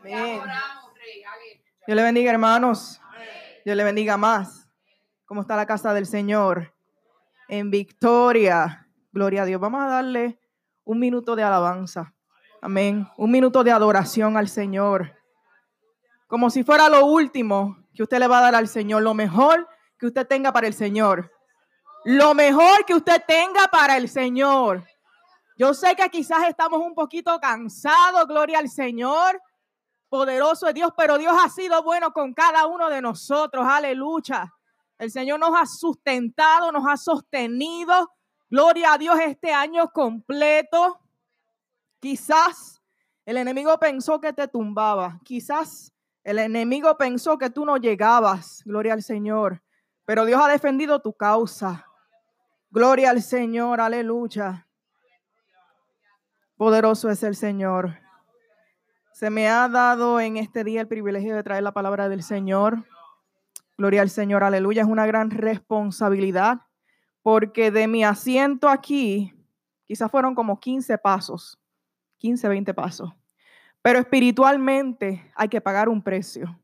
Amén. Dios le bendiga, hermanos. Dios le bendiga más. ¿Cómo está la casa del Señor? En victoria. Gloria a Dios. Vamos a darle un minuto de alabanza. Amén. Un minuto de adoración al Señor. Como si fuera lo último que usted le va a dar al Señor. Lo mejor que usted tenga para el Señor. Lo mejor que usted tenga para el Señor. Yo sé que quizás estamos un poquito cansados, gloria al Señor. Poderoso es Dios, pero Dios ha sido bueno con cada uno de nosotros. Aleluya. El Señor nos ha sustentado, nos ha sostenido. Gloria a Dios este año completo. Quizás el enemigo pensó que te tumbaba. Quizás el enemigo pensó que tú no llegabas. Gloria al Señor. Pero Dios ha defendido tu causa. Gloria al Señor. Aleluya. Poderoso es el Señor. Se me ha dado en este día el privilegio de traer la palabra del Señor. Gloria al Señor. Aleluya. Es una gran responsabilidad porque de mi asiento aquí, quizás fueron como 15 pasos 15, 20 pasos. Pero espiritualmente hay que pagar un precio.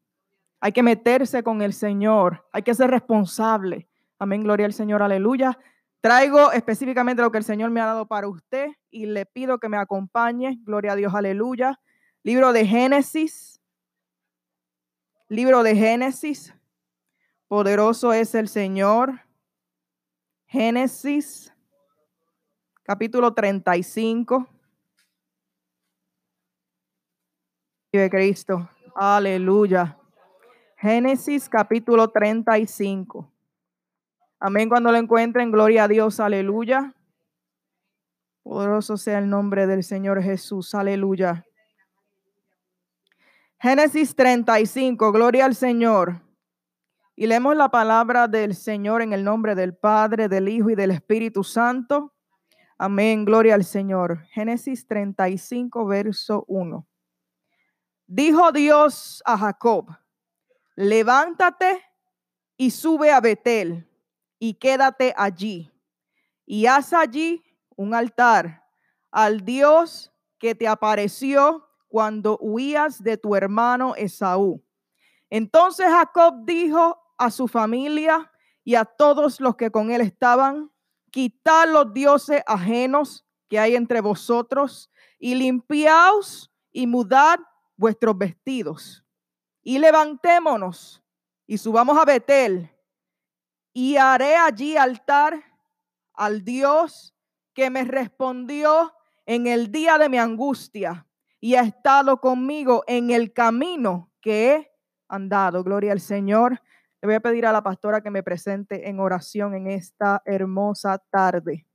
Hay que meterse con el Señor. Hay que ser responsable. Amén, gloria al Señor, aleluya. Traigo específicamente lo que el Señor me ha dado para usted y le pido que me acompañe. Gloria a Dios, aleluya. Libro de Génesis. Libro de Génesis. Poderoso es el Señor. Génesis, capítulo 35. de Cristo. Aleluya. Génesis capítulo 35. Amén. Cuando lo encuentren, gloria a Dios. Aleluya. Poderoso sea el nombre del Señor Jesús. Aleluya. Génesis 35. Gloria al Señor. Y leemos la palabra del Señor en el nombre del Padre, del Hijo y del Espíritu Santo. Amén. Gloria al Señor. Génesis 35, verso 1. Dijo Dios a Jacob, levántate y sube a Betel y quédate allí. Y haz allí un altar al Dios que te apareció cuando huías de tu hermano Esaú. Entonces Jacob dijo a su familia y a todos los que con él estaban, quitad los dioses ajenos que hay entre vosotros y limpiaos y mudad vuestros vestidos. Y levantémonos y subamos a Betel. Y haré allí altar al Dios que me respondió en el día de mi angustia y ha estado conmigo en el camino que he andado. Gloria al Señor. Le voy a pedir a la pastora que me presente en oración en esta hermosa tarde.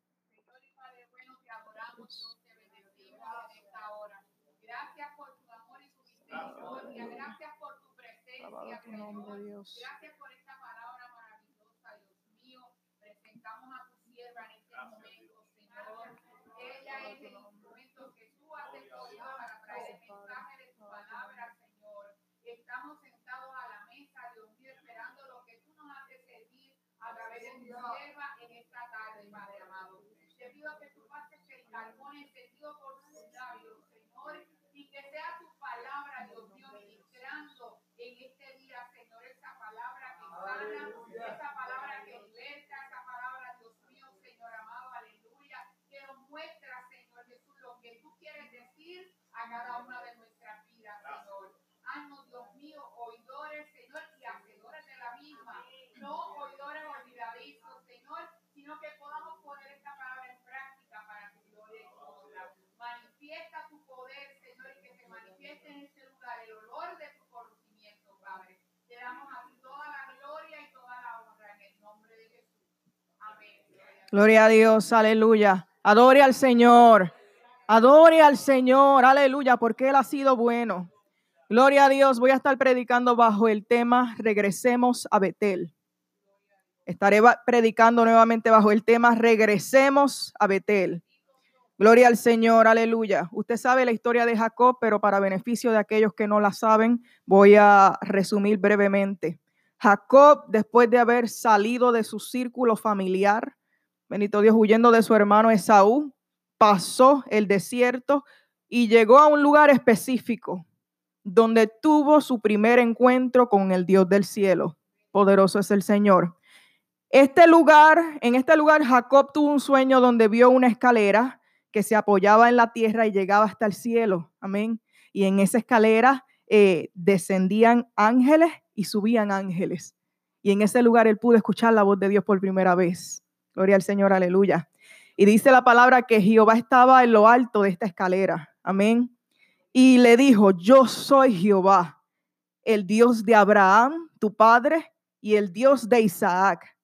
Gracias por palabra maravillosa, Dios mío. Presentamos a tu sierva en este momento, Señor. Ella es el instrumento que tú has escogido para traer el mensaje de tu palabra, Señor. Estamos sentados a la mesa, Dios mío, esperando lo que tú nos haces servir a sierva en esta tarde, Padre amado. Te pido que tú pases el carbón encendido por sus labios, Señor, y que sea tu palabra, Dios mío, ministrando en este día, Señor, esa palabra que sana, esa palabra que liberta, esa palabra, Dios mío, Señor amado, aleluya, que nos muestra, Señor Jesús, lo que tú quieres decir a cada una de nuestras vidas, Señor. Haznos, Dios mío, oidores, Señor, y hacedores de la misma, no oidores olvidadizos, Señor, sino que podamos poner esta palabra en práctica para tu gloria y honra. Manifiesta tu poder, Señor, y que se manifieste en este lugar el olor de tu Padre. Te damos a ti toda la gloria y toda la honra en el nombre de Jesús. Amén. Gloria a Dios, aleluya. Adore al Señor. Adore al Señor, aleluya, porque Él ha sido bueno. Gloria a Dios, voy a estar predicando bajo el tema Regresemos a Betel. Estaré predicando nuevamente bajo el tema Regresemos a Betel. Gloria al Señor, aleluya. Usted sabe la historia de Jacob, pero para beneficio de aquellos que no la saben, voy a resumir brevemente. Jacob, después de haber salido de su círculo familiar, bendito Dios, huyendo de su hermano Esaú, pasó el desierto y llegó a un lugar específico. donde tuvo su primer encuentro con el Dios del cielo. Poderoso es el Señor. Este lugar, en este lugar Jacob tuvo un sueño donde vio una escalera que se apoyaba en la tierra y llegaba hasta el cielo. Amén. Y en esa escalera eh, descendían ángeles y subían ángeles. Y en ese lugar él pudo escuchar la voz de Dios por primera vez. Gloria al Señor, aleluya. Y dice la palabra que Jehová estaba en lo alto de esta escalera. Amén. Y le dijo, yo soy Jehová, el Dios de Abraham, tu padre, y el Dios de Isaac.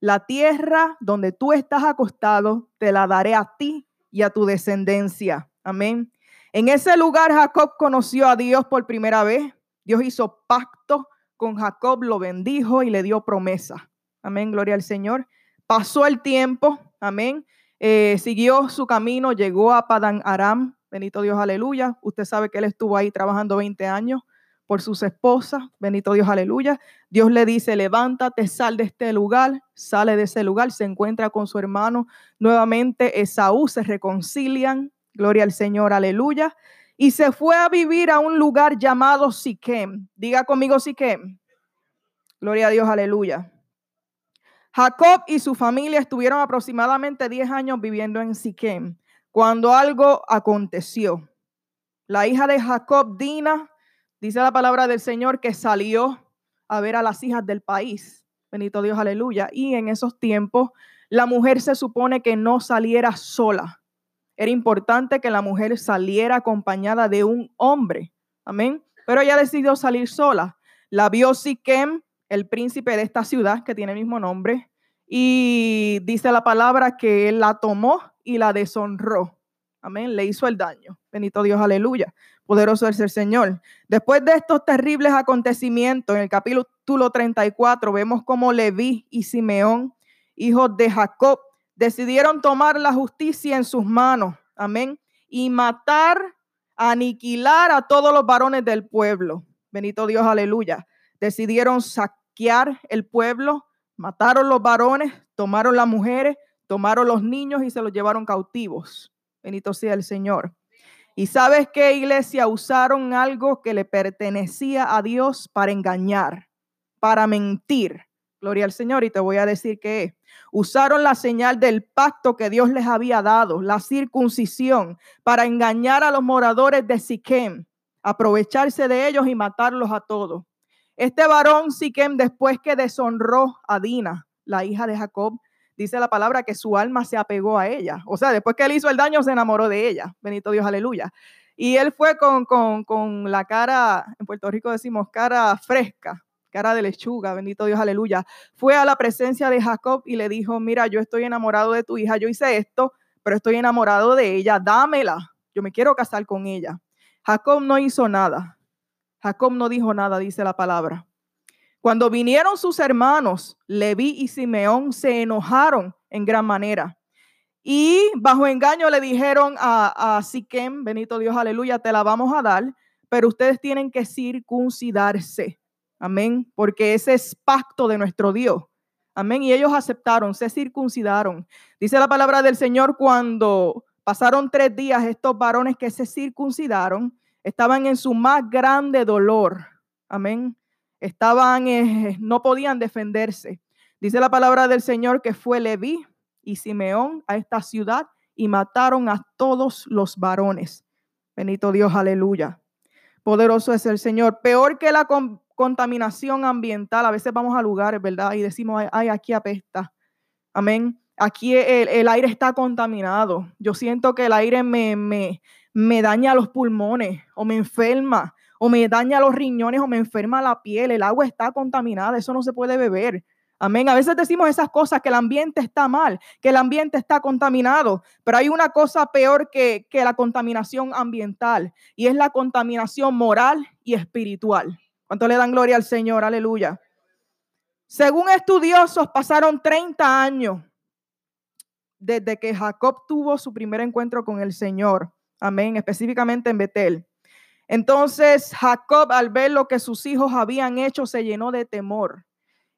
La tierra donde tú estás acostado, te la daré a ti y a tu descendencia. Amén. En ese lugar Jacob conoció a Dios por primera vez. Dios hizo pacto con Jacob, lo bendijo y le dio promesa. Amén, gloria al Señor. Pasó el tiempo, amén. Eh, siguió su camino, llegó a Padan Aram. Benito Dios, aleluya. Usted sabe que él estuvo ahí trabajando 20 años por sus esposas. Benito Dios, aleluya. Dios le dice, levántate, sal de este lugar, sale de ese lugar, se encuentra con su hermano. Nuevamente Esaú se reconcilian. Gloria al Señor, aleluya. Y se fue a vivir a un lugar llamado Siquem. Diga conmigo Siquem. Gloria a Dios, aleluya. Jacob y su familia estuvieron aproximadamente 10 años viviendo en Siquem cuando algo aconteció. La hija de Jacob, Dina, dice la palabra del Señor que salió a ver a las hijas del país. Benito Dios, aleluya. Y en esos tiempos la mujer se supone que no saliera sola. Era importante que la mujer saliera acompañada de un hombre. Amén. Pero ella decidió salir sola. La vio Siquem, el príncipe de esta ciudad que tiene el mismo nombre, y dice la palabra que él la tomó y la deshonró. Amén, le hizo el daño. Benito Dios, aleluya. Poderoso es el Señor. Después de estos terribles acontecimientos, en el capítulo 34, vemos cómo Leví y Simeón, hijos de Jacob, decidieron tomar la justicia en sus manos. Amén. Y matar, aniquilar a todos los varones del pueblo. Benito Dios, aleluya. Decidieron el pueblo, mataron los varones, tomaron las mujeres, tomaron los niños y se los llevaron cautivos. Benito sea el Señor. Y sabes qué, iglesia, usaron algo que le pertenecía a Dios para engañar, para mentir. Gloria al Señor. Y te voy a decir que usaron la señal del pacto que Dios les había dado, la circuncisión, para engañar a los moradores de Siquem, aprovecharse de ellos y matarlos a todos. Este varón Siquem, después que deshonró a Dina, la hija de Jacob, dice la palabra que su alma se apegó a ella. O sea, después que él hizo el daño, se enamoró de ella. Benito Dios, aleluya. Y él fue con, con, con la cara, en Puerto Rico decimos cara fresca, cara de lechuga, bendito Dios, aleluya. Fue a la presencia de Jacob y le dijo, mira, yo estoy enamorado de tu hija, yo hice esto, pero estoy enamorado de ella, dámela, yo me quiero casar con ella. Jacob no hizo nada. Jacob no dijo nada, dice la palabra. Cuando vinieron sus hermanos, Leví y Simeón se enojaron en gran manera. Y bajo engaño le dijeron a, a Siquem, Benito Dios, aleluya, te la vamos a dar, pero ustedes tienen que circuncidarse. Amén, porque ese es pacto de nuestro Dios. Amén, y ellos aceptaron, se circuncidaron. Dice la palabra del Señor cuando pasaron tres días, estos varones que se circuncidaron estaban en su más grande dolor. Amén estaban, eh, no podían defenderse. Dice la palabra del Señor que fue Leví y Simeón a esta ciudad y mataron a todos los varones. Benito Dios, aleluya. Poderoso es el Señor. Peor que la contaminación ambiental. A veces vamos a lugares, ¿verdad? Y decimos, ay, aquí apesta. Amén. Aquí el, aire está contaminado. Yo siento que el aire me, me, me daña los pulmones o me enferma o me daña los riñones o me enferma la piel, el agua está contaminada, eso no se puede beber. Amén. A veces decimos esas cosas, que el ambiente está mal, que el ambiente está contaminado, pero hay una cosa peor que, que la contaminación ambiental y es la contaminación moral y espiritual. ¿Cuánto le dan gloria al Señor? Aleluya. Según estudiosos, pasaron 30 años desde que Jacob tuvo su primer encuentro con el Señor. Amén. Específicamente en Betel. Entonces Jacob, al ver lo que sus hijos habían hecho, se llenó de temor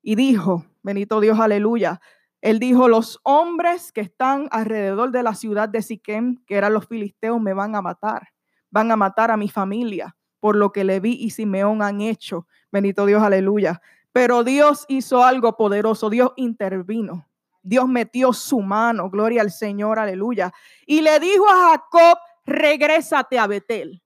y dijo, bendito Dios, aleluya. Él dijo, los hombres que están alrededor de la ciudad de Siquem, que eran los filisteos, me van a matar. Van a matar a mi familia. por lo que Leví y Simeón han hecho. Bendito Dios, aleluya. Pero Dios hizo algo poderoso, Dios intervino. Dios metió su mano, gloria al Señor, aleluya. Y le dijo a Jacob, regrésate a Betel.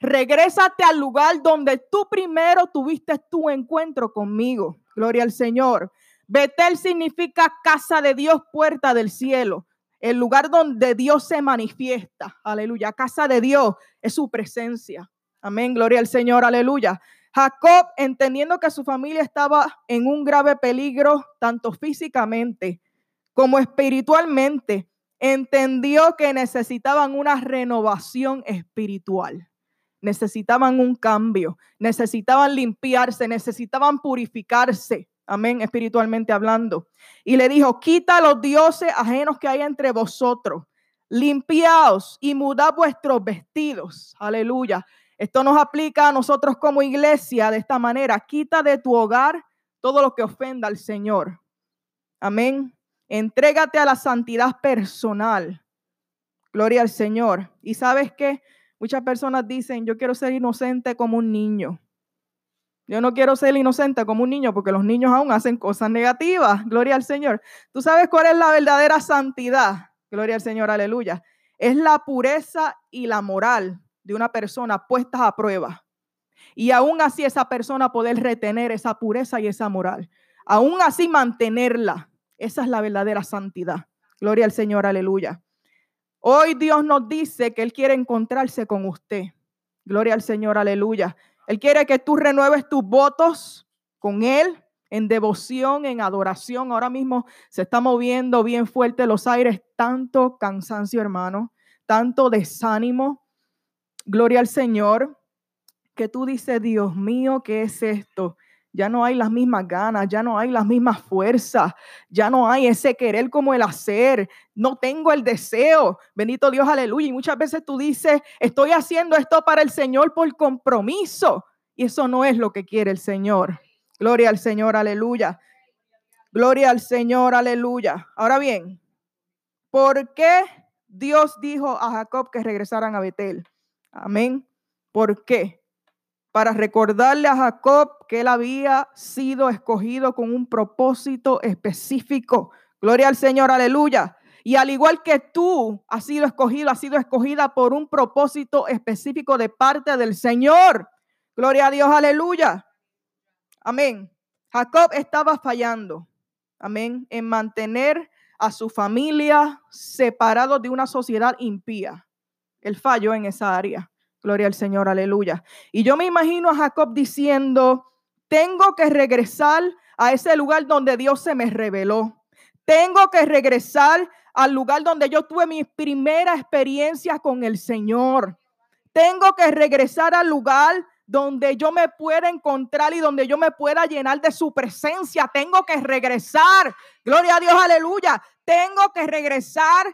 Regrésate al lugar donde tú primero tuviste tu encuentro conmigo. Gloria al Señor. Betel significa casa de Dios, puerta del cielo. El lugar donde Dios se manifiesta. Aleluya. Casa de Dios es su presencia. Amén. Gloria al Señor. Aleluya. Jacob, entendiendo que su familia estaba en un grave peligro, tanto físicamente como espiritualmente, entendió que necesitaban una renovación espiritual. Necesitaban un cambio, necesitaban limpiarse, necesitaban purificarse. Amén, espiritualmente hablando. Y le dijo, quita los dioses ajenos que hay entre vosotros. Limpiaos y mudad vuestros vestidos. Aleluya. Esto nos aplica a nosotros como iglesia de esta manera. Quita de tu hogar todo lo que ofenda al Señor. Amén. Entrégate a la santidad personal. Gloria al Señor. Y sabes que muchas personas dicen, yo quiero ser inocente como un niño. Yo no quiero ser inocente como un niño porque los niños aún hacen cosas negativas. Gloria al Señor. ¿Tú sabes cuál es la verdadera santidad? Gloria al Señor, aleluya. Es la pureza y la moral de una persona puestas a prueba. Y aún así esa persona poder retener esa pureza y esa moral. Aún así mantenerla. Esa es la verdadera santidad. Gloria al Señor, aleluya. Hoy Dios nos dice que Él quiere encontrarse con usted. Gloria al Señor, aleluya. Él quiere que tú renueves tus votos con Él en devoción, en adoración. Ahora mismo se está moviendo bien fuerte los aires, tanto cansancio, hermano, tanto desánimo. Gloria al Señor, que tú dices, Dios mío, ¿qué es esto? Ya no hay las mismas ganas, ya no hay las mismas fuerzas, ya no hay ese querer como el hacer, no tengo el deseo. Bendito Dios, aleluya. Y muchas veces tú dices, estoy haciendo esto para el Señor por compromiso. Y eso no es lo que quiere el Señor. Gloria al Señor, aleluya. Gloria al Señor, aleluya. Ahora bien, ¿por qué Dios dijo a Jacob que regresaran a Betel? Amén. ¿Por qué? Para recordarle a Jacob que él había sido escogido con un propósito específico. Gloria al Señor, aleluya. Y al igual que tú has sido escogido, has sido escogida por un propósito específico de parte del Señor. Gloria a Dios, aleluya. Amén. Jacob estaba fallando, amén, en mantener a su familia separado de una sociedad impía. Él falló en esa área. Gloria al Señor, aleluya. Y yo me imagino a Jacob diciendo, tengo que regresar a ese lugar donde Dios se me reveló. Tengo que regresar al lugar donde yo tuve mi primera experiencia con el Señor. Tengo que regresar al lugar donde yo me pueda encontrar y donde yo me pueda llenar de su presencia. Tengo que regresar. Gloria a Dios, aleluya. Tengo que regresar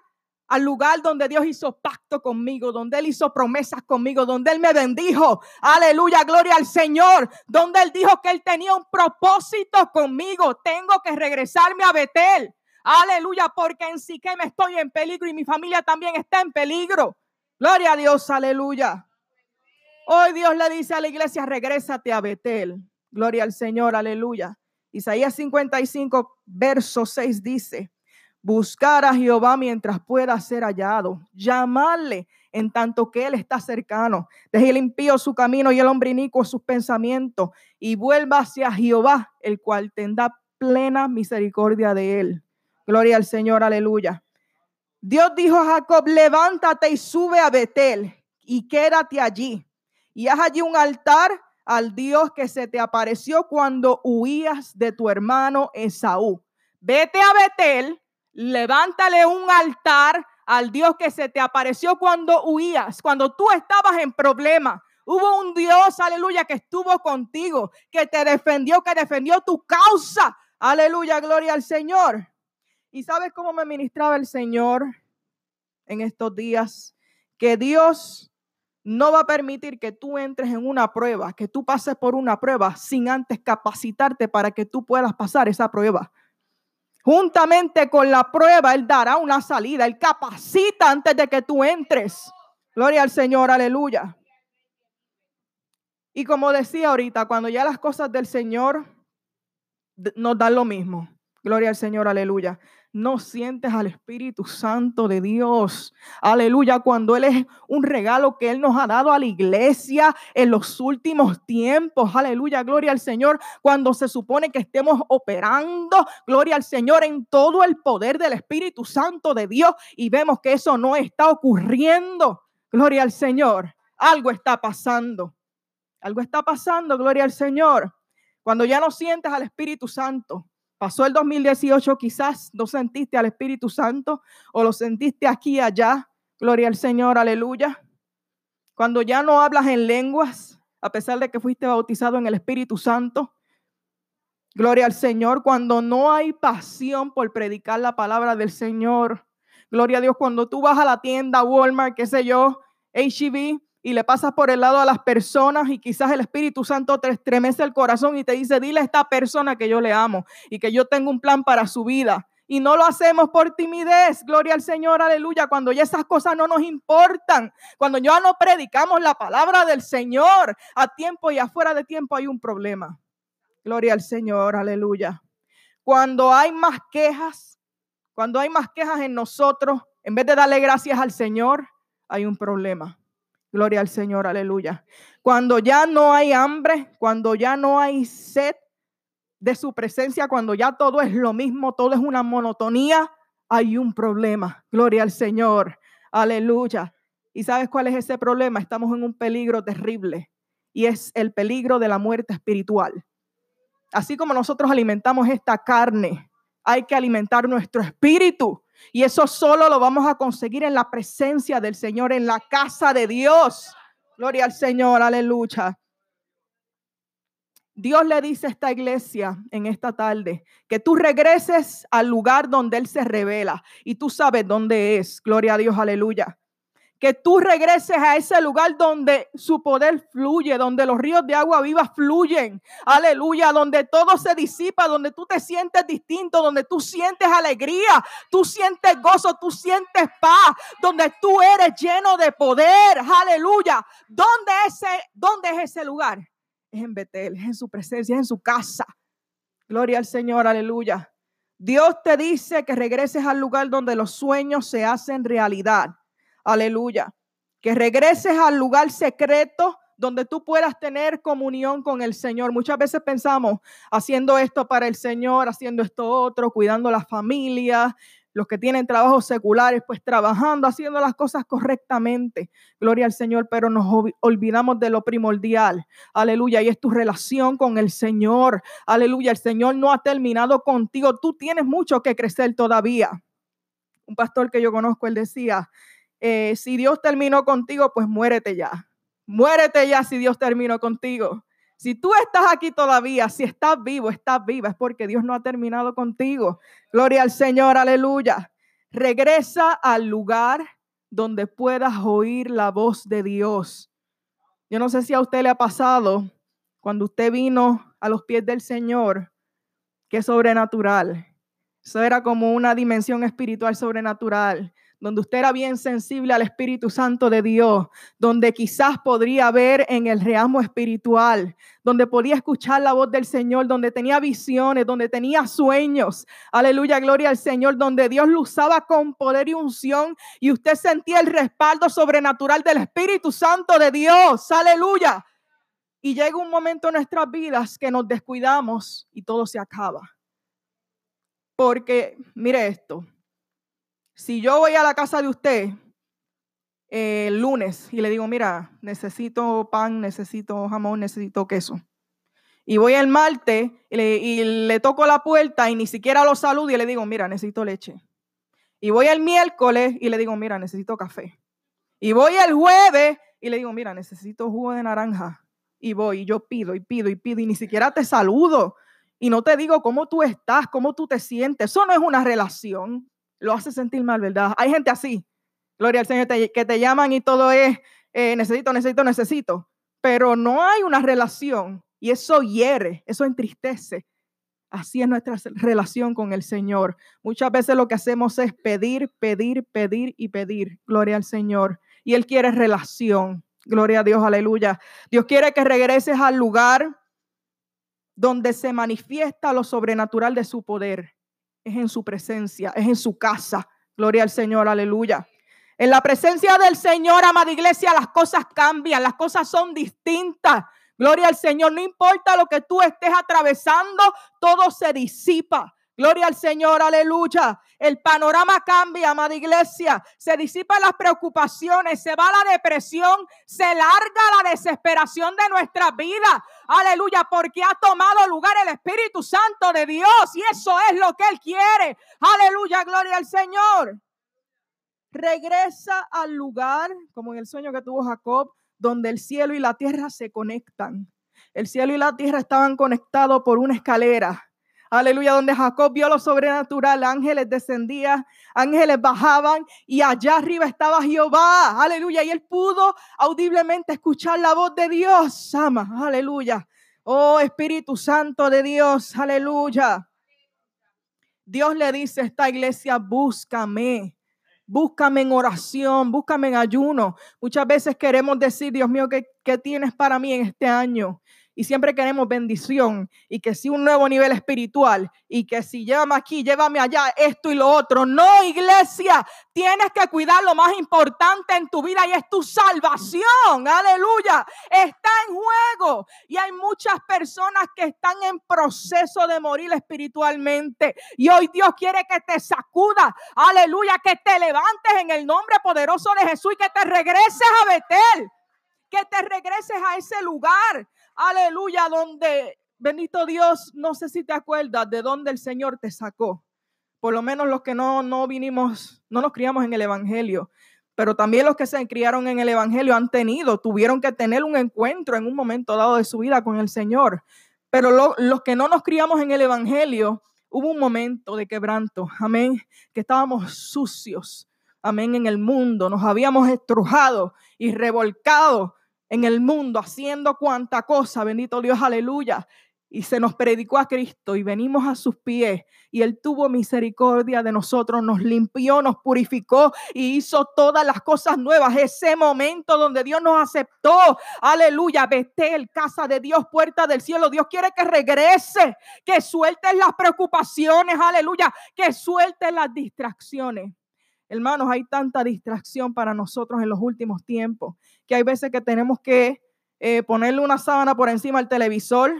al lugar donde Dios hizo pacto conmigo, donde Él hizo promesas conmigo, donde Él me bendijo. Aleluya, gloria al Señor. Donde Él dijo que Él tenía un propósito conmigo. Tengo que regresarme a Betel. Aleluya, porque en sí que me estoy en peligro y mi familia también está en peligro. Gloria a Dios, aleluya. Hoy Dios le dice a la iglesia, regrésate a Betel. Gloria al Señor, aleluya. Isaías 55, verso 6 dice, Buscar a Jehová mientras pueda ser hallado. Llamarle en tanto que Él está cercano. Deje el impío su camino y el hombre inicuo sus pensamientos. Y vuelva hacia Jehová, el cual tendrá plena misericordia de Él. Gloria al Señor, aleluya. Dios dijo a Jacob, levántate y sube a Betel y quédate allí. Y haz allí un altar al Dios que se te apareció cuando huías de tu hermano Esaú. Vete a Betel levántale un altar al Dios que se te apareció cuando huías, cuando tú estabas en problema. Hubo un Dios, aleluya, que estuvo contigo, que te defendió, que defendió tu causa. Aleluya, gloria al Señor. ¿Y sabes cómo me ministraba el Señor en estos días? Que Dios no va a permitir que tú entres en una prueba, que tú pases por una prueba sin antes capacitarte para que tú puedas pasar esa prueba. Juntamente con la prueba, Él dará una salida. Él capacita antes de que tú entres. Gloria al Señor, aleluya. Y como decía ahorita, cuando ya las cosas del Señor nos dan lo mismo. Gloria al Señor, aleluya. No sientes al Espíritu Santo de Dios. Aleluya, cuando Él es un regalo que Él nos ha dado a la iglesia en los últimos tiempos. Aleluya, gloria al Señor. Cuando se supone que estemos operando, gloria al Señor, en todo el poder del Espíritu Santo de Dios y vemos que eso no está ocurriendo. Gloria al Señor. Algo está pasando. Algo está pasando, gloria al Señor. Cuando ya no sientes al Espíritu Santo, pasó el 2018, quizás no sentiste al Espíritu Santo o lo sentiste aquí y allá, gloria al Señor, aleluya. Cuando ya no hablas en lenguas, a pesar de que fuiste bautizado en el Espíritu Santo, gloria al Señor. Cuando no hay pasión por predicar la palabra del Señor, gloria a Dios. Cuando tú vas a la tienda, Walmart, qué sé yo, HEB, y le pasas por el lado a las personas y quizás el Espíritu Santo te estremece el corazón y te dice, dile a esta persona que yo le amo y que yo tengo un plan para su vida. Y no lo hacemos por timidez, gloria al Señor, aleluya, cuando ya esas cosas no nos importan, cuando ya no predicamos la palabra del Señor a tiempo y afuera de tiempo hay un problema. Gloria al Señor, aleluya. Cuando hay más quejas, cuando hay más quejas en nosotros, en vez de darle gracias al Señor, hay un problema. Gloria al Señor, aleluya. Cuando ya no hay hambre, cuando ya no hay sed de su presencia, cuando ya todo es lo mismo, todo es una monotonía, hay un problema. Gloria al Señor, aleluya. ¿Y sabes cuál es ese problema? Estamos en un peligro terrible y es el peligro de la muerte espiritual. Así como nosotros alimentamos esta carne, hay que alimentar nuestro espíritu. Y eso solo lo vamos a conseguir en la presencia del Señor, en la casa de Dios. Gloria al Señor, aleluya. Dios le dice a esta iglesia en esta tarde que tú regreses al lugar donde Él se revela y tú sabes dónde es. Gloria a Dios, aleluya. Que tú regreses a ese lugar donde su poder fluye, donde los ríos de agua viva fluyen. Aleluya, donde todo se disipa, donde tú te sientes distinto, donde tú sientes alegría, tú sientes gozo, tú sientes paz, donde tú eres lleno de poder. Aleluya. ¿Dónde, ese, dónde es ese lugar? Es en Betel, es en su presencia, es en su casa. Gloria al Señor, aleluya. Dios te dice que regreses al lugar donde los sueños se hacen realidad. Aleluya. Que regreses al lugar secreto donde tú puedas tener comunión con el Señor. Muchas veces pensamos haciendo esto para el Señor, haciendo esto otro, cuidando la familia, los que tienen trabajos seculares, pues trabajando, haciendo las cosas correctamente. Gloria al Señor, pero nos olvidamos de lo primordial. Aleluya, y es tu relación con el Señor. Aleluya, el Señor no ha terminado contigo. Tú tienes mucho que crecer todavía. Un pastor que yo conozco, él decía, eh, si Dios terminó contigo, pues muérete ya. Muérete ya si Dios terminó contigo. Si tú estás aquí todavía, si estás vivo, estás viva, es porque Dios no ha terminado contigo. Gloria al Señor, aleluya. Regresa al lugar donde puedas oír la voz de Dios. Yo no sé si a usted le ha pasado cuando usted vino a los pies del Señor, que es sobrenatural. Eso era como una dimensión espiritual sobrenatural donde usted era bien sensible al Espíritu Santo de Dios, donde quizás podría ver en el reamo espiritual, donde podía escuchar la voz del Señor, donde tenía visiones, donde tenía sueños. Aleluya, gloria al Señor, donde Dios lo usaba con poder y unción y usted sentía el respaldo sobrenatural del Espíritu Santo de Dios. Aleluya. Y llega un momento en nuestras vidas que nos descuidamos y todo se acaba. Porque, mire esto, si yo voy a la casa de usted eh, el lunes y le digo, mira, necesito pan, necesito jamón, necesito queso. Y voy el martes y le, y le toco la puerta y ni siquiera lo saludo y le digo, mira, necesito leche. Y voy el miércoles y le digo, mira, necesito café. Y voy el jueves y le digo, mira, necesito jugo de naranja. Y voy y yo pido y pido y pido y ni siquiera te saludo. Y no te digo cómo tú estás, cómo tú te sientes. Eso no es una relación lo hace sentir mal, ¿verdad? Hay gente así, gloria al Señor, que te llaman y todo es eh, necesito, necesito, necesito, pero no hay una relación y eso hiere, eso entristece. Así es nuestra relación con el Señor. Muchas veces lo que hacemos es pedir, pedir, pedir y pedir. Gloria al Señor. Y Él quiere relación. Gloria a Dios, aleluya. Dios quiere que regreses al lugar donde se manifiesta lo sobrenatural de su poder. Es en su presencia, es en su casa. Gloria al Señor, aleluya. En la presencia del Señor, amada iglesia, las cosas cambian, las cosas son distintas. Gloria al Señor, no importa lo que tú estés atravesando, todo se disipa. Gloria al Señor, aleluya. El panorama cambia, amada iglesia. Se disipan las preocupaciones, se va la depresión, se larga la desesperación de nuestra vida. Aleluya, porque ha tomado lugar el Santo de Dios y eso es lo que Él quiere. Aleluya, gloria al Señor. Regresa al lugar, como en el sueño que tuvo Jacob, donde el cielo y la tierra se conectan. El cielo y la tierra estaban conectados por una escalera. Aleluya, donde Jacob vio lo sobrenatural, ángeles descendían, ángeles bajaban y allá arriba estaba Jehová. Aleluya, y él pudo audiblemente escuchar la voz de Dios. Ama, aleluya. Oh Espíritu Santo de Dios, aleluya. Dios le dice a esta iglesia, búscame. Búscame en oración, búscame en ayuno. Muchas veces queremos decir, Dios mío, ¿qué, ¿qué, tienes para mí en este año? Y siempre queremos bendición y que si un nuevo nivel espiritual y que si llévame aquí, llévame allá, esto y lo otro. No, iglesia, tienes que cuidar lo más importante en tu vida y es tu salvación. Aleluya, está en juego y hay muchas personas que están en proceso de morir espiritualmente y hoy Dios quiere que te sacuda. Aleluya, que te levantes en el nombre poderoso de Jesús y que te regreses a Betel que te regreses a ese lugar aleluya, donde, bendito Dios, no sé si te acuerdas de dónde el Señor te sacó. Por lo menos los que no, no vinimos, no nos criamos en el Evangelio, pero también los que se criaron en el Evangelio han tenido, tuvieron que tener un encuentro en un momento dado de su vida con el Señor. Pero los que no nos criamos en el Evangelio, hubo un momento de quebranto, amén, que estábamos sucios, amén, en el mundo, nos habíamos estrujado y revolcado en el mundo haciendo cuanta cosa, bendito Dios, aleluya. Y se nos predicó a Cristo y venimos a sus pies y Él tuvo misericordia de nosotros, nos limpió, nos purificó y hizo todas las cosas nuevas. Ese momento donde Dios nos aceptó, aleluya, el casa de Dios, puerta del cielo. Dios quiere que regrese, que sueltes las preocupaciones, aleluya, que sueltes las distracciones. Hermanos, hay tanta distracción para nosotros en los últimos tiempos que hay veces que tenemos que eh, ponerle una sábana por encima del televisor,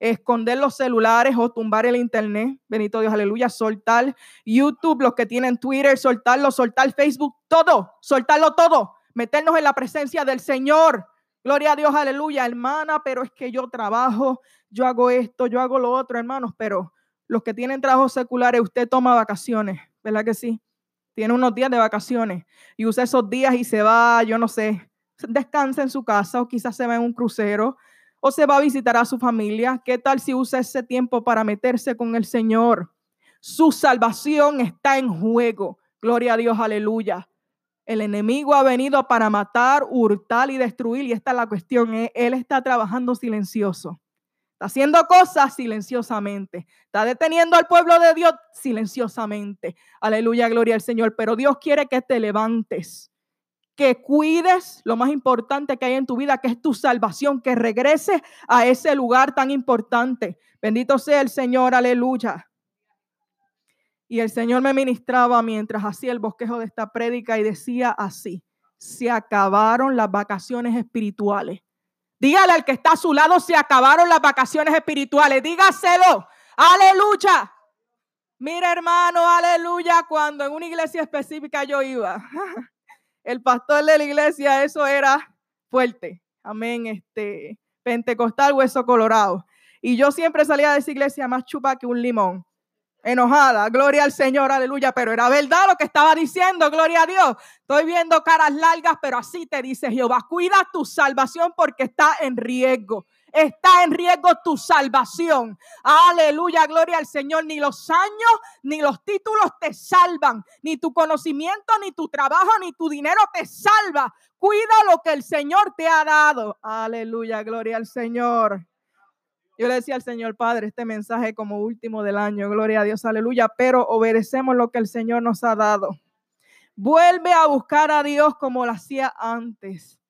esconder los celulares o tumbar el internet. Benito Dios, aleluya. Soltar YouTube, los que tienen Twitter, soltarlo, soltar Facebook, todo, soltarlo todo. Meternos en la presencia del Señor. Gloria a Dios, aleluya, hermana, pero es que yo trabajo, yo hago esto, yo hago lo otro, hermanos, pero los que tienen trabajos seculares, usted toma vacaciones, ¿verdad que sí? tiene unos días de vacaciones y usa esos días y se va, yo no sé, descansa en su casa o quizás se va en un crucero o se va a visitar a su familia. ¿Qué tal si usa ese tiempo para meterse con el Señor? Su salvación está en juego. Gloria a Dios, aleluya. El enemigo ha venido para matar, hurtar y destruir y esta es la cuestión. ¿eh? Él está trabajando silencioso haciendo cosas silenciosamente. Está deteniendo al pueblo de Dios silenciosamente. Aleluya, gloria al Señor. Pero Dios quiere que te levantes, que cuides lo más importante que hay en tu vida, que es tu salvación, que regreses a ese lugar tan importante. Bendito sea el Señor, aleluya. Y el Señor me ministraba mientras hacía el bosquejo de esta prédica y decía así, se acabaron las vacaciones espirituales Dígale al que está a su lado, se acabaron las vacaciones espirituales. Dígaselo. Aleluya. Mira, hermano, aleluya. Cuando en una iglesia específica yo iba, el pastor de la iglesia, eso era fuerte. Amén. Este, Pentecostal, hueso colorado. Y yo siempre salía de esa iglesia más chupa que un limón enojada, gloria al Señor, aleluya, pero era verdad lo que estaba diciendo, gloria a Dios. Estoy viendo caras largas, pero así te dice Jehová, cuida tu salvación porque está en riesgo. Está en riesgo tu salvación. Aleluya, gloria al Señor. Ni los años ni los títulos te salvan. Ni tu conocimiento, ni tu trabajo, ni tu dinero te salva. Cuida lo que el Señor te ha dado. Aleluya, gloria al Señor. Yo le decía al Señor Padre este mensaje como último del año, gloria a Dios, aleluya, pero obedecemos lo que el Señor nos ha dado. Vuelve a buscar a Dios como lo hacía antes.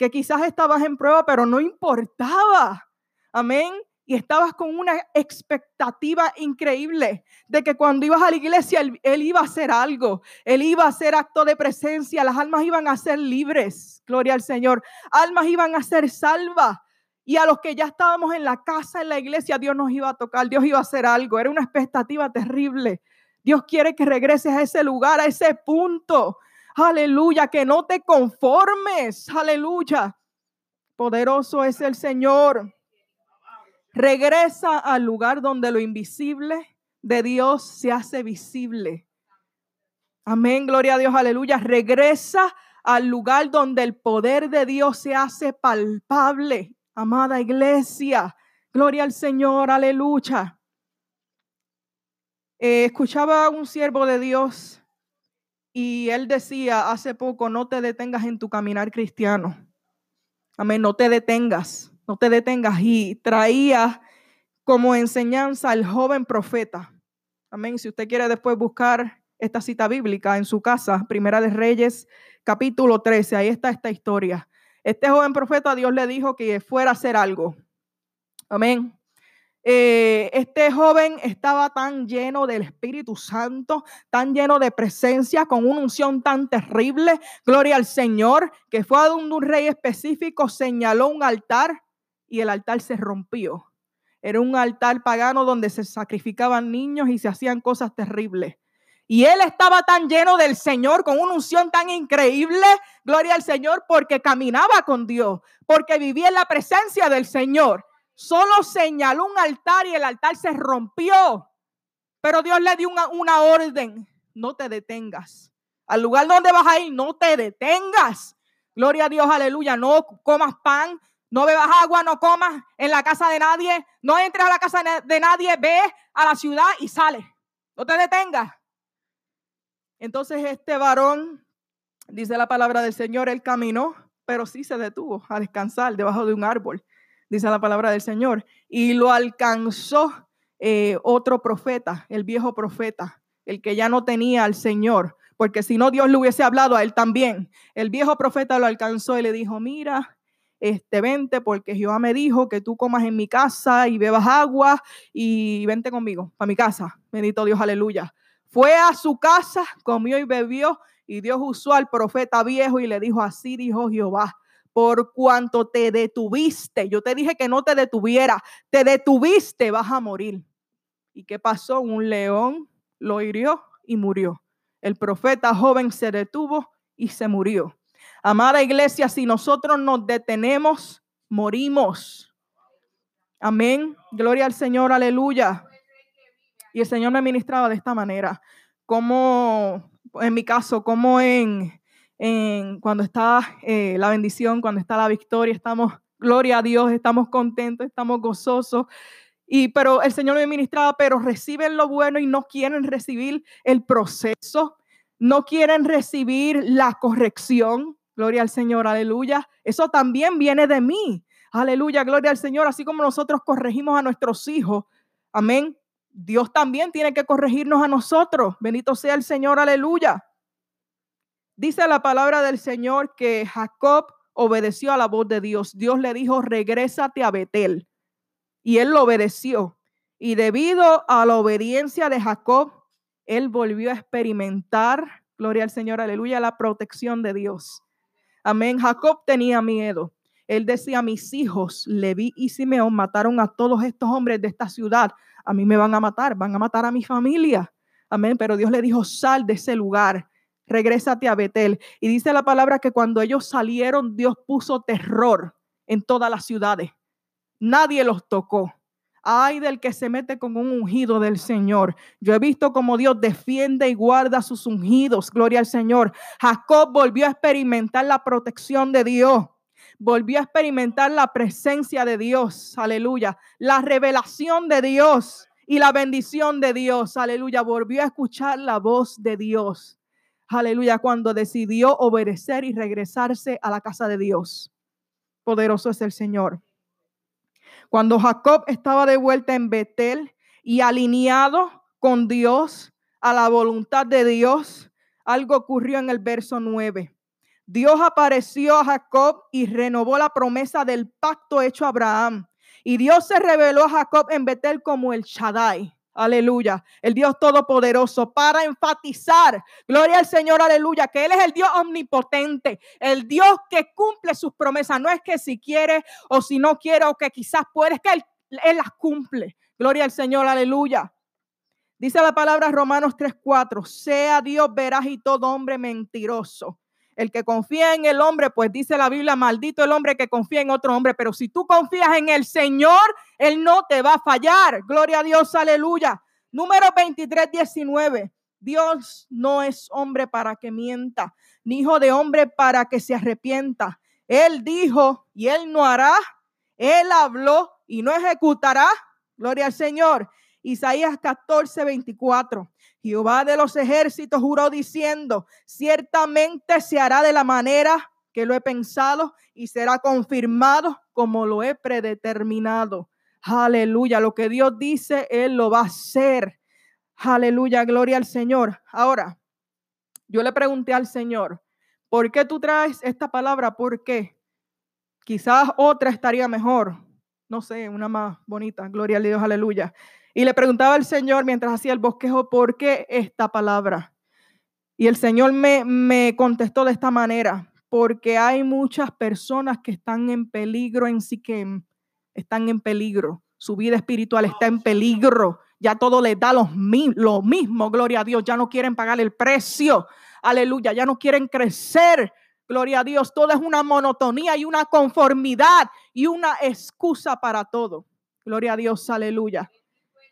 Que quizás estabas en prueba, pero no importaba. Amén. Y estabas con una expectativa increíble de que cuando ibas a la iglesia, él, iba a hacer algo. Él iba a hacer acto de presencia. Las almas iban a ser libres. Gloria al Señor. Almas iban a ser salvas. Y a los que ya estábamos en la casa, en la iglesia, Dios nos iba a tocar. Dios iba a hacer algo. Era una expectativa terrible. Dios quiere que regreses a ese lugar, a ese punto. Aleluya, que no te conformes. Aleluya. Poderoso es el Señor. Regresa al lugar donde lo invisible de Dios se hace visible. Amén, gloria a Dios, aleluya. Regresa al lugar donde el poder de Dios se hace palpable. Amada iglesia, gloria al Señor, aleluya. Eh, escuchaba a un siervo de Dios y él decía hace poco, no te detengas en tu caminar cristiano. Amén, no te detengas, no te detengas. Y traía como enseñanza al joven profeta. Amén, si usted quiere después buscar esta cita bíblica en su casa, Primera de Reyes, capítulo 13, ahí está esta historia. Este joven profeta, Dios le dijo que fuera a hacer algo. Amén. Eh, este joven estaba tan lleno del Espíritu Santo, tan lleno de presencia, con una unción tan terrible, gloria al Señor, que fue a donde un rey específico señaló un altar y el altar se rompió. Era un altar pagano donde se sacrificaban niños y se hacían cosas terribles. Y él estaba tan lleno del Señor, con una unción tan increíble, gloria al Señor, porque caminaba con Dios, porque vivía en la presencia del Señor solo señaló un altar y el altar se rompió. Pero Dios le dio una, una, orden, no te detengas. Al lugar donde vas a ir, no te detengas. Gloria a Dios, aleluya. No comas pan, no bebas agua, no comas en la casa de nadie, no entres a la casa de nadie, ve a la ciudad y sale. No te detengas. Entonces este varón, dice la palabra del Señor, él caminó, pero sí se detuvo a descansar debajo de un árbol dice la palabra del Señor. Y lo alcanzó eh, otro profeta, el viejo profeta, el que ya no tenía al Señor, porque si no Dios le hubiese hablado a él también. El viejo profeta lo alcanzó y le dijo, mira, este, vente porque Jehová me dijo que tú comas en mi casa y bebas agua y vente conmigo para mi casa. Bendito Dios, aleluya. Fue a su casa, comió y bebió y Dios usó al profeta viejo y le dijo, así dijo Jehová, por cuanto te detuviste. Yo te dije que no te detuviera, te detuviste, vas a morir. ¿Y qué pasó? Un león lo hirió y murió. El profeta joven se detuvo y se murió. Amada iglesia, si nosotros nos detenemos, morimos. Amén. Gloria al Señor, aleluya. Y el Señor me ministraba de esta manera, como en mi caso, como en cuando está eh, la bendición, cuando está la victoria, estamos, gloria a Dios, estamos contentos, estamos gozosos. Y, pero el Señor me ministraba, pero reciben lo bueno y no quieren recibir el proceso, no quieren recibir la corrección. Gloria al Señor, aleluya. Eso también viene de mí. Aleluya, gloria al Señor. Así como nosotros corregimos a nuestros hijos. Amén. Dios también tiene que corregirnos a nosotros. Bendito sea el Señor, aleluya. Dice la palabra del Señor que Jacob obedeció a la voz de Dios. Dios le dijo, regrésate a Betel. Y él lo obedeció. Y debido a la obediencia de Jacob, él volvió a experimentar, gloria al Señor, aleluya, la protección de Dios. Amén. Jacob tenía miedo. Él decía, mis hijos, Leví y Simeón, mataron a todos estos hombres de esta ciudad. A mí me van a matar, van a matar a mi familia. Amén. Pero Dios le dijo, sal de ese lugar regrésate a Betel. Y dice la palabra que cuando ellos salieron, Dios puso terror en todas las ciudades. Nadie los tocó. Ay del que se mete con un ungido del Señor. Yo he visto como Dios defiende y guarda sus ungidos. Gloria al Señor. Jacob volvió a experimentar la protección de Dios. Volvió a experimentar la presencia de Dios. Aleluya. La revelación de Dios y la bendición de Dios. Aleluya. Volvió a escuchar la voz de Dios aleluya, cuando decidió obedecer y regresarse a la casa de Dios. Poderoso es el Señor. Cuando Jacob estaba de vuelta en Betel y alineado con Dios, a la voluntad de Dios, algo ocurrió en el verso 9. Dios apareció a Jacob y renovó la promesa del pacto hecho a Abraham. Y Dios se reveló a Jacob en Betel como el Shaddai. Aleluya. El Dios Todopoderoso para enfatizar, gloria al Señor, aleluya, que Él es el Dios omnipotente, el Dios que cumple sus promesas. No es que si quiere o si no quiere o que quizás puede, es que Él, él las cumple. Gloria al Señor, aleluya. Dice la palabra Romanos 3:4, sea Dios veraz y todo hombre mentiroso. El que confía en el hombre, pues dice la Biblia, maldito el hombre que confía en otro hombre. Pero si tú confías en el Señor, Él no te va a fallar. Gloria a Dios, aleluya. Número 23, 19. Dios no es hombre para que mienta, ni hijo de hombre para que se arrepienta. Él dijo y él no hará. Él habló y no ejecutará. Gloria al Señor. Isaías 14, 24. Jehová de los ejércitos juró diciendo, ciertamente se hará de la manera que lo he pensado y será confirmado como lo he predeterminado. Aleluya, lo que Dios dice, Él lo va a hacer. Aleluya, gloria al Señor. Ahora, yo le pregunté al Señor, ¿por qué tú traes esta palabra? ¿Por qué? Quizás otra estaría mejor. No sé, una más bonita. Gloria a Dios, aleluya. Y le preguntaba al Señor mientras hacía el bosquejo, ¿por qué esta palabra? Y el Señor me, me contestó de esta manera, porque hay muchas personas que están en peligro en Siquem, están en peligro, su vida espiritual está en peligro, ya todo les da lo mismo, gloria a Dios, ya no quieren pagar el precio, aleluya, ya no quieren crecer, gloria a Dios, todo es una monotonía y una conformidad y una excusa para todo, gloria a Dios, aleluya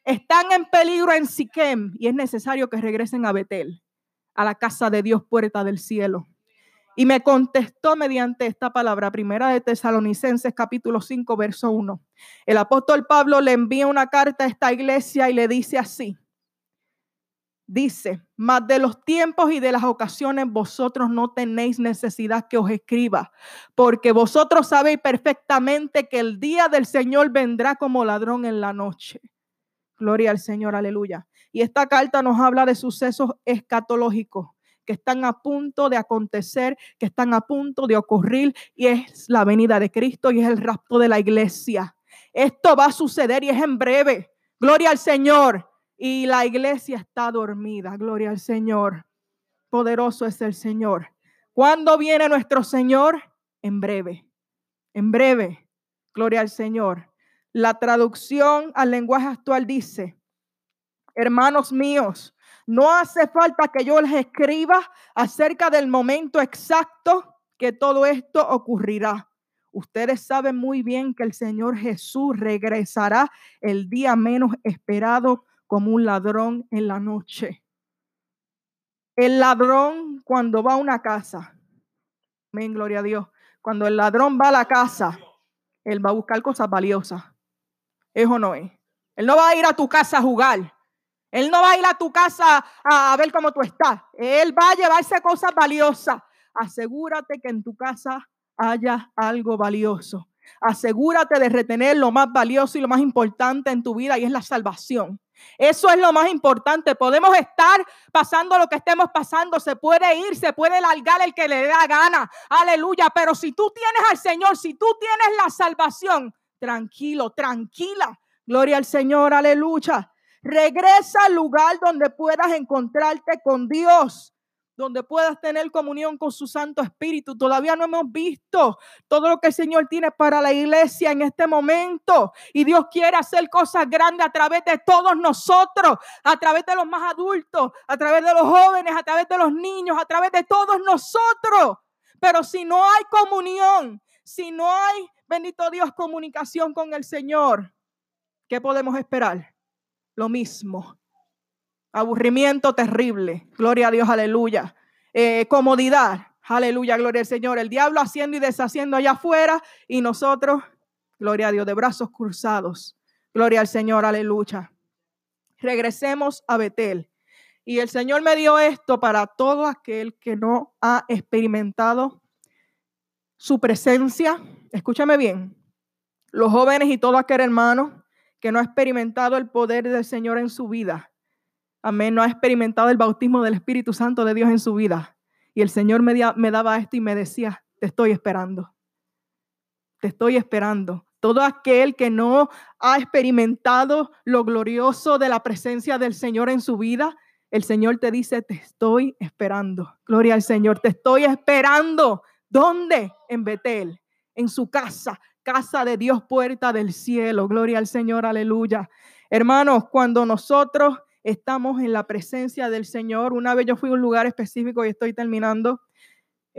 están en peligro en Siquem y es necesario que regresen a Betel, a la casa de Dios, puerta del cielo. Y me contestó mediante esta palabra, primera de Tesalonicenses capítulo 5, verso 1. El apóstol Pablo le envía una carta a esta iglesia y le dice así. Dice, mas de los tiempos y de las ocasiones vosotros no tenéis necesidad que os escriba, porque vosotros sabéis perfectamente que el día del Señor vendrá como ladrón en la noche. Gloria al Señor, aleluya. Y esta carta nos habla de sucesos escatológicos que están a punto de acontecer, que están a punto de ocurrir, y es la venida de Cristo y es el rapto de la iglesia. Esto va a suceder y es en breve. Gloria al Señor. Y la iglesia está dormida. Gloria al Señor. Poderoso es el Señor. ¿Cuándo viene nuestro Señor? En breve. En breve. Gloria al Señor. La traducción al lenguaje actual dice, hermanos míos, no hace falta que yo les escriba acerca del momento exacto que todo esto ocurrirá. Ustedes saben muy bien que el Señor Jesús regresará el día menos esperado como un ladrón en la noche. El ladrón cuando va a una casa, amén, gloria a Dios, cuando el ladrón va a la casa, él va a buscar cosas valiosas. ¿Es o no es? Él no va a ir a tu casa a jugar. Él no va a ir a tu casa a, ver cómo tú estás. Él va a llevarse cosas valiosas. Asegúrate que en tu casa haya algo valioso. Asegúrate de retener lo más valioso y lo más importante en tu vida y es la salvación. Eso es lo más importante. Podemos estar pasando lo que estemos pasando. Se puede ir, se puede largar el que le dé la gana. Aleluya. Pero si tú tienes al Señor, si tú tienes la salvación, tranquilo, tranquila. Gloria al Señor, aleluya. Regresa al lugar donde puedas encontrarte con Dios, donde puedas tener comunión con su Santo Espíritu. Todavía no hemos visto todo lo que el Señor tiene para la iglesia en este momento. Y Dios quiere hacer cosas grandes a través de todos nosotros, a través de los más adultos, a través de los jóvenes, a través de los niños, a través de todos nosotros. Pero si no hay comunión, si no hay bendito Dios, comunicación con el Señor, ¿qué podemos esperar? Lo mismo. Aburrimiento terrible. Gloria a Dios, aleluya. Eh, comodidad. Aleluya, gloria al Señor. El diablo haciendo y deshaciendo allá afuera y nosotros, gloria a Dios, de brazos cruzados. Gloria al Señor, aleluya. Regresemos a Betel. Y el Señor me dio esto para todo aquel que no ha experimentado su presencia, escúchame bien, los jóvenes y todo aquel hermano que no ha experimentado el poder del Señor en su vida, amén, no ha experimentado el bautismo del Espíritu Santo de Dios en su vida. Y el Señor me, daba esto y me decía, te estoy esperando. Te estoy esperando. Todo aquel que no ha experimentado lo glorioso de la presencia del Señor en su vida, el Señor te dice, te estoy esperando. Gloria al Señor, te estoy esperando. ¿Dónde? En Betel, en su casa, casa de Dios, puerta del cielo. Gloria al Señor, aleluya. Hermanos, cuando nosotros estamos en la presencia del Señor, una vez yo fui a un lugar específico y estoy terminando,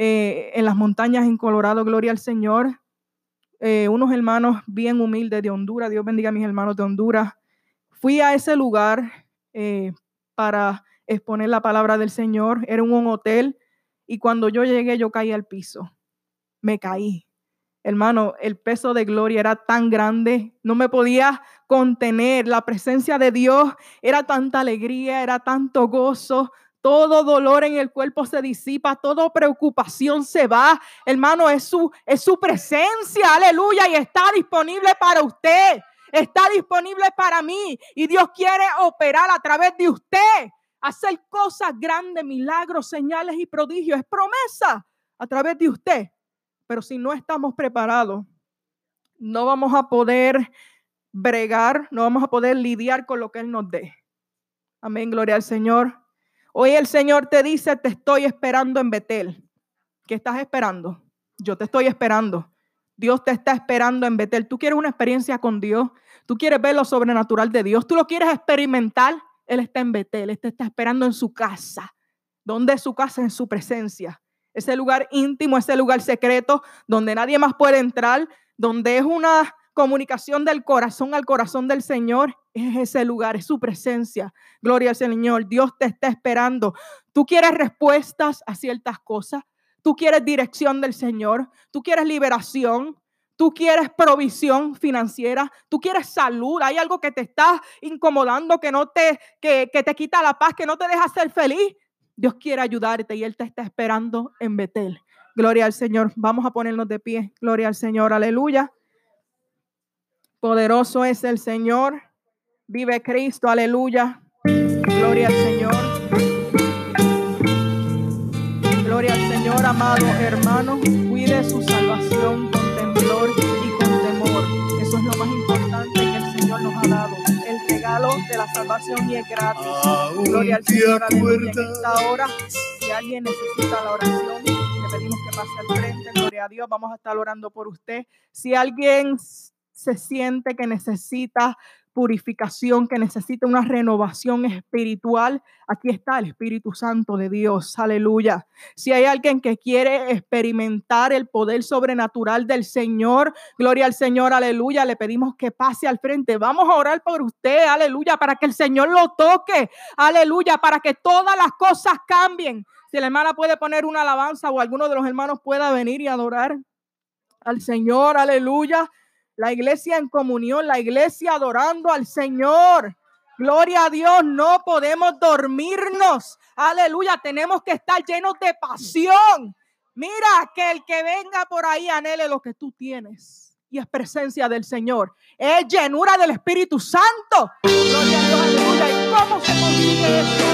eh, en las montañas en Colorado, gloria al Señor. Eh, unos hermanos bien humildes de Honduras, Dios bendiga a mis hermanos de Honduras. Fui a ese lugar eh, para exponer la palabra del Señor. Era un, hotel y cuando yo llegué yo caí al piso. Me caí. Hermano, el peso de gloria era tan grande, no me podía contener. La presencia de Dios era tanta alegría, era tanto gozo. Todo dolor en el cuerpo se disipa, toda preocupación se va. Hermano, es su, es su presencia, aleluya, y está disponible para usted. Está disponible para mí. Y Dios quiere operar a través de usted, hacer cosas grandes, milagros, señales y prodigios. Es promesa a través de usted. Pero si no estamos preparados, no vamos a poder bregar, no vamos a poder lidiar con lo que Él nos dé. Amén, gloria al Señor. Hoy el Señor te dice, te estoy esperando en Betel. ¿Qué estás esperando? Yo te estoy esperando. Dios te está esperando en Betel. Tú quieres una experiencia con Dios. Tú quieres ver lo sobrenatural de Dios. Tú lo quieres experimentar. Él está en Betel. Él está esperando en su casa. ¿Dónde es su casa? En su presencia. Ese lugar íntimo, ese lugar secreto donde nadie más puede entrar, donde es una comunicación del corazón al corazón del Señor, es ese lugar, es su presencia. Gloria al Señor. Dios te está esperando. Tú quieres respuestas a ciertas cosas. Tú quieres dirección del Señor. Tú quieres liberación. Tú quieres provisión financiera, tú quieres salud, hay algo que te está incomodando, que no te, que, que te quita la paz, que no te deja ser feliz. Dios quiere ayudarte y Él te está esperando en Betel. Gloria al Señor. Vamos a ponernos de pie. Gloria al Señor. Aleluya. Poderoso es el Señor. Vive Cristo. Aleluya. Gloria al Señor. Gloria al Señor, amado hermano. Cuide su salvación temblor y con temor. Eso es lo más importante que el Señor nos ha dado. El regalo de la salvación y es gratis. Gloria al Señor, aleluya. En esta hora, si alguien necesita la oración, le pedimos que pase al frente. Gloria a Dios, vamos a estar orando por usted. Si alguien se siente que necesita purificación, que necesita una renovación espiritual, aquí está el Espíritu Santo de Dios. Aleluya. Si hay alguien que quiere experimentar el poder sobrenatural del Señor, gloria al Señor, aleluya, le pedimos que pase al frente. Vamos a orar por usted, aleluya, para que el Señor lo toque, aleluya, para que todas las cosas cambien. Si la hermana puede poner una alabanza o alguno de los hermanos pueda venir y adorar al Señor, aleluya. La iglesia en comunión, la iglesia adorando al Señor. Gloria a Dios, no podemos dormirnos. Aleluya, tenemos que estar llenos de pasión. Mira, que el que venga por ahí anhele lo que tú tienes. Y es presencia del Señor. Es llenura del Espíritu Santo. Gloria a Dios, aleluya. ¿Y cómo se consigue eso?